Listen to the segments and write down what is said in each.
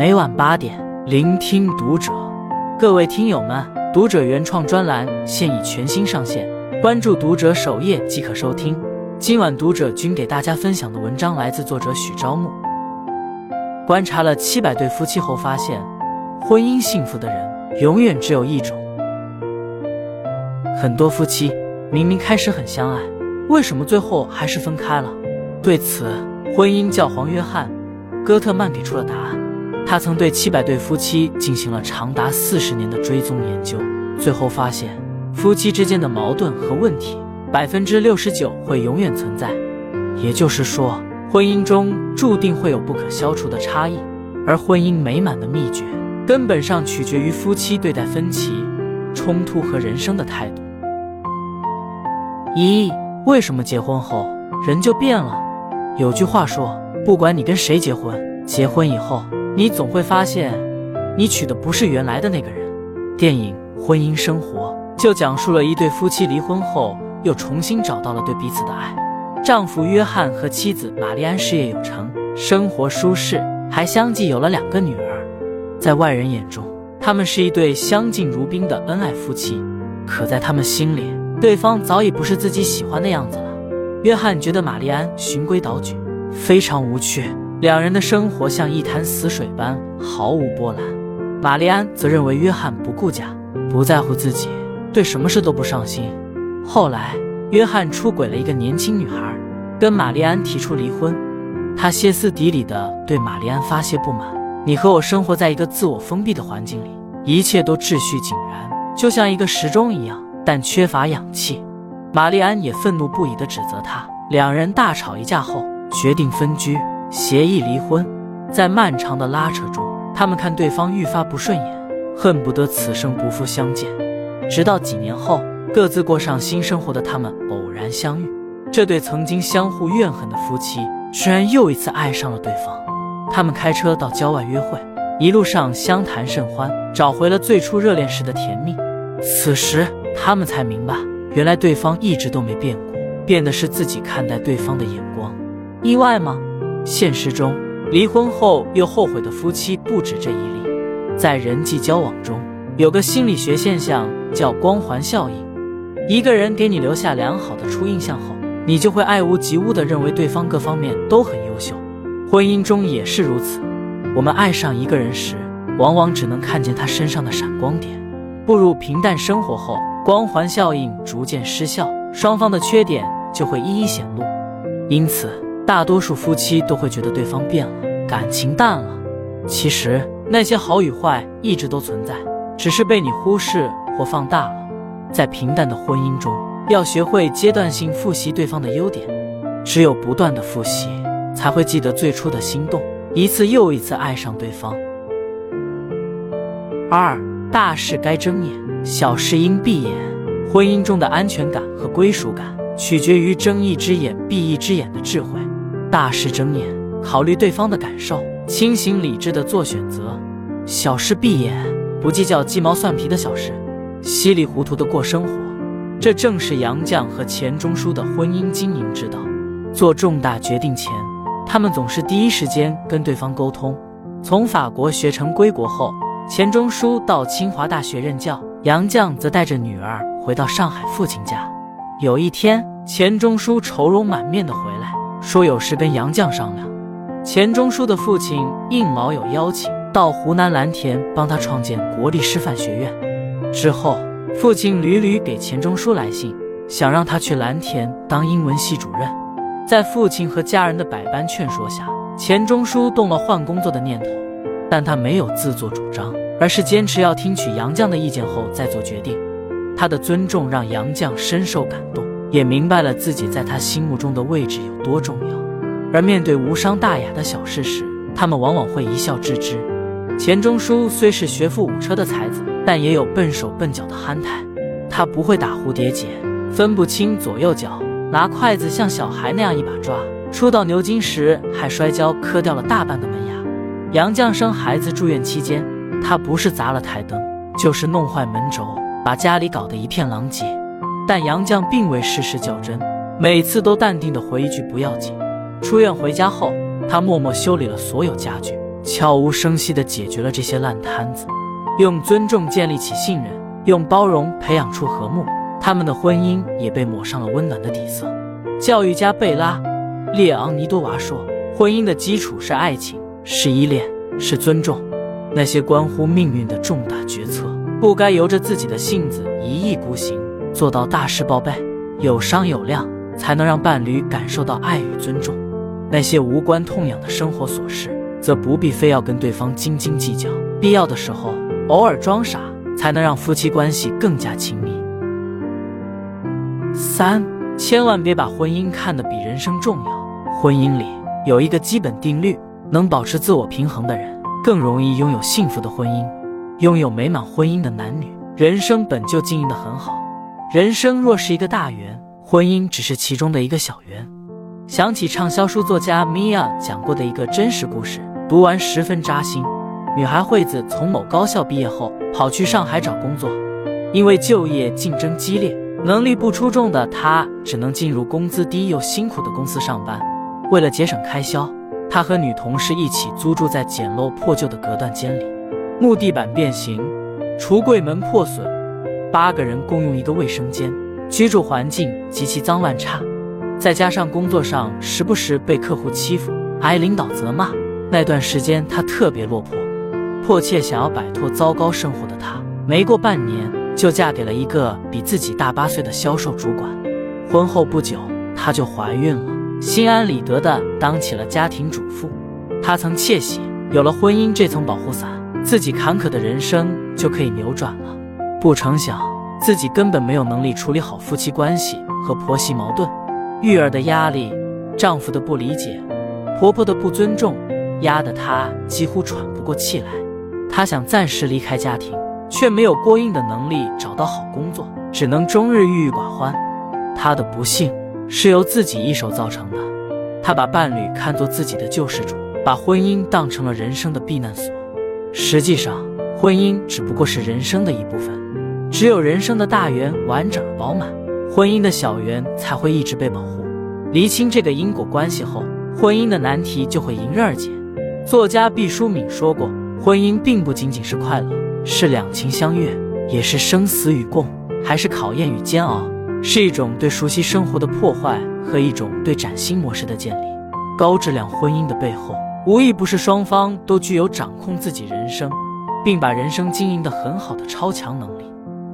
每晚八点，聆听读者。各位听友们，读者原创专栏现已全新上线，关注读者首页即可收听。今晚读者君给大家分享的文章来自作者许朝暮。观察了七百对夫妻后发现，婚姻幸福的人永远只有一种。很多夫妻明明开始很相爱，为什么最后还是分开了？对此，婚姻教皇约翰·戈特曼给出了答案。他曾对七百对夫妻进行了长达四十年的追踪研究，最后发现，夫妻之间的矛盾和问题，百分之六十九会永远存在。也就是说，婚姻中注定会有不可消除的差异，而婚姻美满的秘诀，根本上取决于夫妻对待分歧、冲突和人生的态度。一，为什么结婚后人就变了？有句话说，不管你跟谁结婚，结婚以后，你总会发现，你娶的不是原来的那个人。电影《婚姻生活》就讲述了一对夫妻离婚后又重新找到了对彼此的爱。丈夫约翰和妻子玛丽安事业有成，生活舒适，还相继有了两个女儿。在外人眼中，他们是一对相敬如宾的恩爱夫妻，可在他们心里，对方早已不是自己喜欢的样子了。约翰觉得玛丽安循规蹈矩，非常无趣，两人的生活像一潭死水般毫无波澜。玛丽安则认为约翰不顾家，不在乎自己，对什么事都不上心。后来，约翰出轨了一个年轻女孩，跟玛丽安提出离婚。他歇斯底里地对玛丽安发泄不满：“你和我生活在一个自我封闭的环境里，一切都秩序井然，就像一个时钟一样，但缺乏氧气。”玛丽安也愤怒不已地指责他，两人大吵一架后决定分居，协议离婚。在漫长的拉扯中，他们看对方愈发不顺眼，恨不得此生不复相见。直到几年后，各自过上新生活的他们偶然相遇，这对曾经相互怨恨的夫妻居然又一次爱上了对方。他们开车到郊外约会，一路上相谈甚欢，找回了最初热恋时的甜蜜。此时，他们才明白。原来对方一直都没变过，变的是自己看待对方的眼光。意外吗？现实中，离婚后又后悔的夫妻不止这一例。在人际交往中，有个心理学现象叫光环效应。一个人给你留下良好的初印象后，你就会爱屋及乌地认为对方各方面都很优秀。婚姻中也是如此。我们爱上一个人时，往往只能看见他身上的闪光点。步入平淡生活后，光环效应逐渐失效，双方的缺点就会一一显露。因此，大多数夫妻都会觉得对方变了，感情淡了。其实，那些好与坏一直都存在，只是被你忽视或放大了。在平淡的婚姻中，要学会阶段性复习对方的优点。只有不断的复习，才会记得最初的心动，一次又一次爱上对方。二，大事该睁眼。小事应闭眼，婚姻中的安全感和归属感取决于睁一只眼闭一只眼的智慧。大事睁眼，考虑对方的感受，清醒理智的做选择；小事闭眼，不计较鸡毛蒜皮的小事，稀里糊涂的过生活。这正是杨绛和钱钟书的婚姻经营之道。做重大决定前，他们总是第一时间跟对方沟通。从法国学成归国后，钱钟书到清华大学任教。杨绛则带着女儿回到上海父亲家。有一天，钱钟书愁容满面的回来，说有事跟杨绛商量。钱钟书的父亲应老友邀请，到湖南蓝田帮他创建国立师范学院。之后，父亲屡屡给钱钟书来信，想让他去蓝田当英文系主任。在父亲和家人的百般劝说下，钱钟书动了换工作的念头，但他没有自作主张。而是坚持要听取杨绛的意见后再做决定，他的尊重让杨绛深受感动，也明白了自己在他心目中的位置有多重要。而面对无伤大雅的小事时，他们往往会一笑置之。钱钟书虽是学富五车的才子，但也有笨手笨脚的憨态。他不会打蝴蝶结，分不清左右脚，拿筷子像小孩那样一把抓。初到牛津时还摔跤磕掉了大半个门牙。杨绛生孩子住院期间。他不是砸了台灯，就是弄坏门轴，把家里搞得一片狼藉。但杨绛并未事事较真，每次都淡定地回一句“不要紧”。出院回家后，他默默修理了所有家具，悄无声息地解决了这些烂摊子，用尊重建立起信任，用包容培养出和睦。他们的婚姻也被抹上了温暖的底色。教育家贝拉·列昂尼多娃说：“婚姻的基础是爱情，是依恋，是尊重。那些关乎命运的重大决策，不该由着自己的性子一意孤行，做到大事报备，有商有量，才能让伴侣感受到爱与尊重。那些无关痛痒的生活琐事，则不必非要跟对方斤斤计较，必要的时候偶尔装傻，才能让夫妻关系更加亲密。”三，千万别把婚姻看得比人生重要。婚姻里有一个基本定律：能保持自我平衡的人，更容易拥有幸福的婚姻。拥有美满婚姻的男女，人生本就经营得很好。人生若是一个大圆，婚姻只是其中的一个小圆。想起畅销书作家米娅讲过的一个真实故事，读完十分扎心。女孩惠子从某高校毕业后，跑去上海找工作，因为就业竞争激烈。能力不出众的她，只能进入工资低又辛苦的公司上班。为了节省开销，他和女同事一起租住在简陋破旧的隔断间里，木地板变形，橱柜门破损，八个人共用一个卫生间，居住环境极其脏乱差。再加上工作上时不时被客户欺负、挨领导责骂，那段时间他特别落魄，迫切想要摆脱糟糕生活的他，没过半年。就嫁给了一个比自己大八岁的销售主管。婚后不久，她就怀孕了，心安理得的当起了家庭主妇。她曾窃喜，有了婚姻这层保护伞，自己坎坷的人生就可以扭转了。不成想，自己根本没有能力处理好夫妻关系和婆媳矛盾。育儿的压力，丈夫的不理解，婆婆的不尊重，压得她几乎喘不过气来。她想暂时离开家庭。却没有过硬的能力找到好工作，只能终日郁郁寡欢。她的不幸是由自己一手造成的。她把伴侣看作自己的救世主，把婚姻当成了人生的避难所。实际上，婚姻只不过是人生的一部分。只有人生的大圆完整而饱满，婚姻的小圆才会一直被保护。厘清这个因果关系后，婚姻的难题就会迎刃而解。作家毕淑敏说过：“婚姻并不仅仅是快乐。”是两情相悦，也是生死与共，还是考验与煎熬？是一种对熟悉生活的破坏和一种对崭新模式的建立。高质量婚姻的背后，无一不是双方都具有掌控自己人生，并把人生经营得很好的超强能力。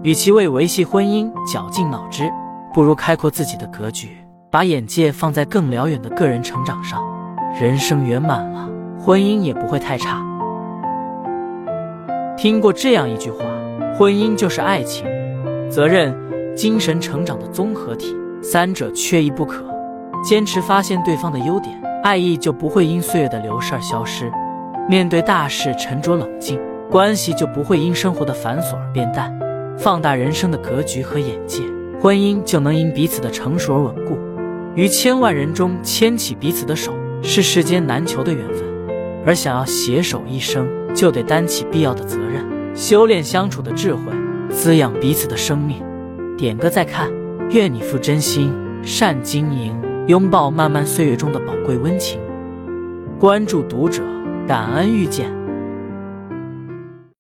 与其为维系婚姻绞尽脑汁，不如开阔自己的格局，把眼界放在更辽远的个人成长上。人生圆满了，婚姻也不会太差。听过这样一句话：婚姻就是爱情、责任、精神成长的综合体，三者缺一不可。坚持发现对方的优点，爱意就不会因岁月的流逝而消失；面对大事沉着冷静，关系就不会因生活的繁琐而变淡。放大人生的格局和眼界，婚姻就能因彼此的成熟而稳固。于千万人中牵起彼此的手，是世间难求的缘分。而想要携手一生，就得担起必要的责任，修炼相处的智慧，滋养彼此的生命。点个再看，愿你付真心，善经营，拥抱漫漫岁月中的宝贵温情。关注读者，感恩遇见。